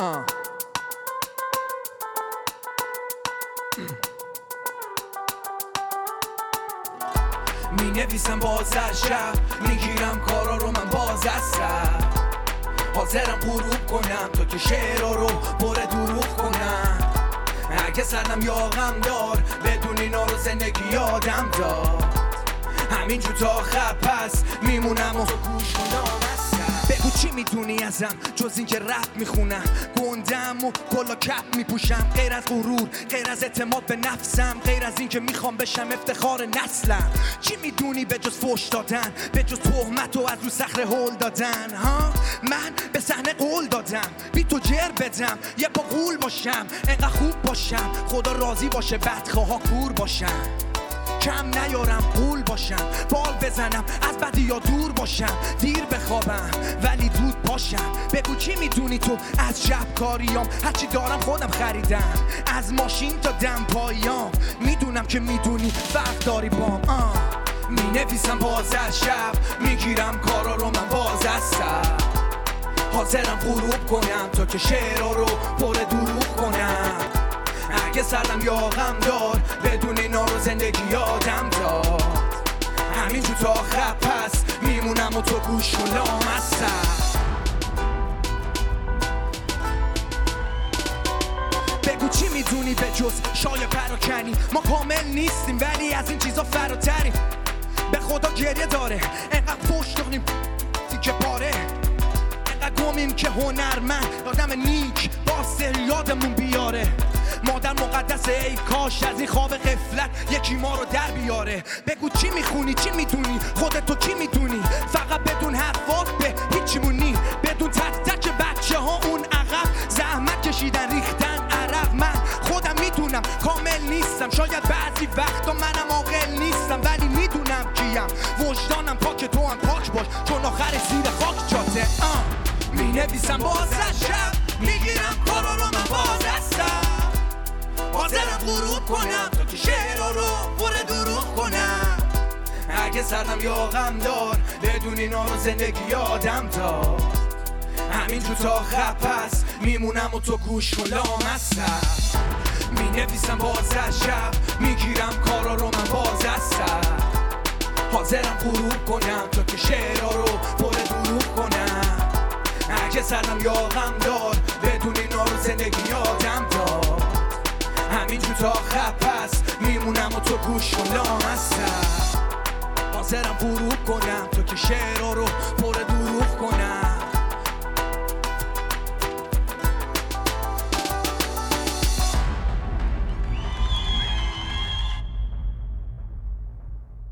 آه. می نویسم باز از شب می‌گیرم کارا رو من باز از سر حاضرم غروب کنم تا که شعرها رو پر دروغ کنم. اگه سرم یا غم دار بدون اینا رو زندگی یادم داد. همینجور تا آخر پس میمونم و گوش کنم. می‌دونی ازم؟ جز اینکه رپ می‌خونم. گندم و کلا کپ میپوشم. غیر از غرور غیر از اعتماد به نفسم. غیر از اینکه می‌خوام بشم افتخار نسلم. چی می‌دونی به جز فوش دادن؟ به جز تهمت و از رو صخره هول دادن ها؟ من به صحنه قول دادم. بی تو جر بدم. یه با قول باشم. انقدر خوب باشم. خدا راضی باشه بدخواه کور باشم. کم نیارم قول باشم. بال بزنم از بدی یا دور باشم. دیر بخوابم. ولی باشم. بگو چی می‌دونی تو؟ از شب کاریام هرچی دارم خودم خریدم. از ماشین تا دم پایام. می‌دونم که می‌دونی. فرق داری بام آه. می نویسم باز از شب. می‌گیرم کارا رو من باز از سر. حاضرم غروب کنم تا که شعرها رو پر دروغ کنم. اگه سردم یا غم دار بدون اینا رو زندگی یادم داد همینجور تا آخر پس میمونم و تو گوش و لامصب بگو چی می‌دونی به جز شای پراکنی. ما کامل نیستیم ولی از این چیزا فراتریم. به خدا گریه داره. انقدر فوش داریم. که پاره. انقدر گمیم که هنرمند آدم نیک. باسه یادمون بیاره. مادر مقدس ای کاش از این خواب قفلت یکی ما رو در بیاره. بگو چی می‌خونی چی می‌دونی؟ خودت تو کی می‌دونی؟ فقط بدون حرفات نیستم. شاید بعضی وقتا منم عاقل نیستم ولی می‌دونم کیم. وجدانم پاک تو هم پاک باش. چون آخر زیر خاک جاته. می نویسم باز از شب می‌گیرم کارا رو من باز هستم. حاضرم غروب کنم. تا که شعرها رو پر دروغ کنم. اگه سردم یا غم دار بدون اینا رو زندگی یادم داد همینجور تا آخر پس میمونم و تو گوش کن لامصب می نویسم باز از شب. می‌گیرم کارا رو من باز از سر. حاضرم غروب کنم تا که شعرها رو پر دروغ کنم. اگه سرم یا غم دار بدون اینا رو زندگی یادم داد همینجور تا آخر میمونم و تو گوش کن لامصب حاضرم غروب کنم تا که شعرها رو پر